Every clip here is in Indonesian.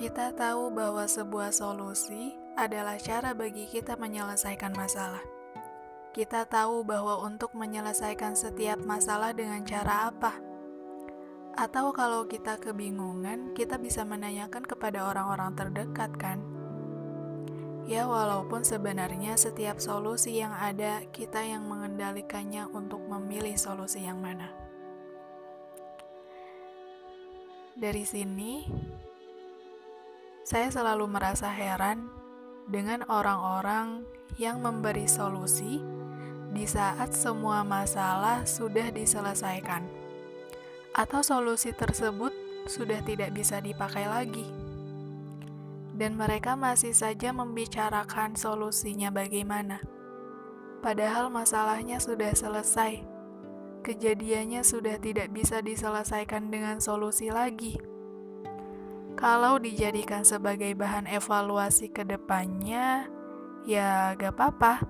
Kita tahu bahwa sebuah solusi adalah cara bagi kita menyelesaikan masalah. Kita tahu bahwa untuk menyelesaikan setiap masalah dengan cara apa, atau kalau kita kebingungan, kita bisa menanyakan kepada orang-orang terdekat, kan? Ya, walaupun sebenarnya setiap solusi yang ada, kita yang mengendalikannya untuk memilih solusi yang mana. Dari sini, saya selalu merasa heran dengan orang-orang yang memberi solusi di saat semua masalah sudah diselesaikan, atau solusi tersebut sudah tidak bisa dipakai lagi, dan mereka masih saja membicarakan solusinya bagaimana, padahal masalahnya sudah selesai. Kejadiannya sudah tidak bisa diselesaikan dengan solusi lagi kalau dijadikan sebagai bahan evaluasi ke depannya, ya gak apa-apa.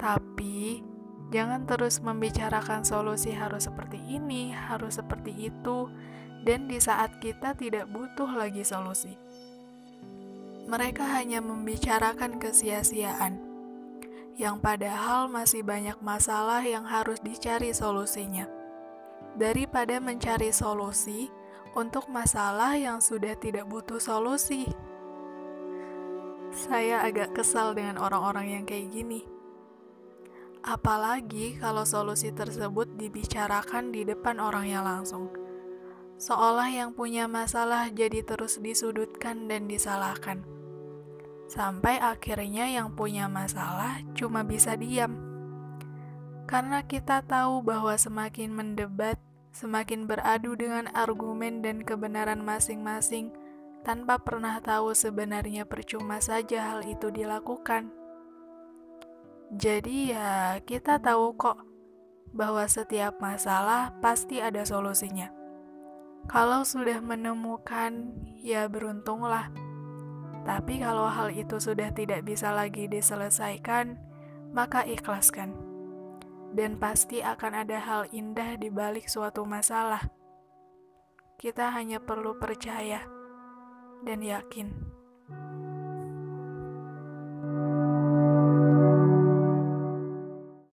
Tapi, jangan terus membicarakan solusi harus seperti ini, harus seperti itu, dan di saat kita tidak butuh lagi solusi. Mereka hanya membicarakan kesia-siaan, yang padahal masih banyak masalah yang harus dicari solusinya. Daripada mencari solusi, untuk masalah yang sudah tidak butuh solusi. Saya agak kesal dengan orang-orang yang kayak gini. Apalagi kalau solusi tersebut dibicarakan di depan orangnya langsung. Seolah yang punya masalah jadi terus disudutkan dan disalahkan. Sampai akhirnya yang punya masalah cuma bisa diam. Karena kita tahu bahwa semakin mendebat, semakin beradu dengan argumen dan kebenaran masing-masing tanpa pernah tahu sebenarnya percuma saja hal itu dilakukan. Jadi ya kita tahu kok bahwa setiap masalah pasti ada solusinya. Kalau sudah menemukan, ya beruntunglah. Tapi kalau hal itu sudah tidak bisa lagi diselesaikan, maka ikhlaskan dan pasti akan ada hal indah di balik suatu masalah. Kita hanya perlu percaya dan yakin.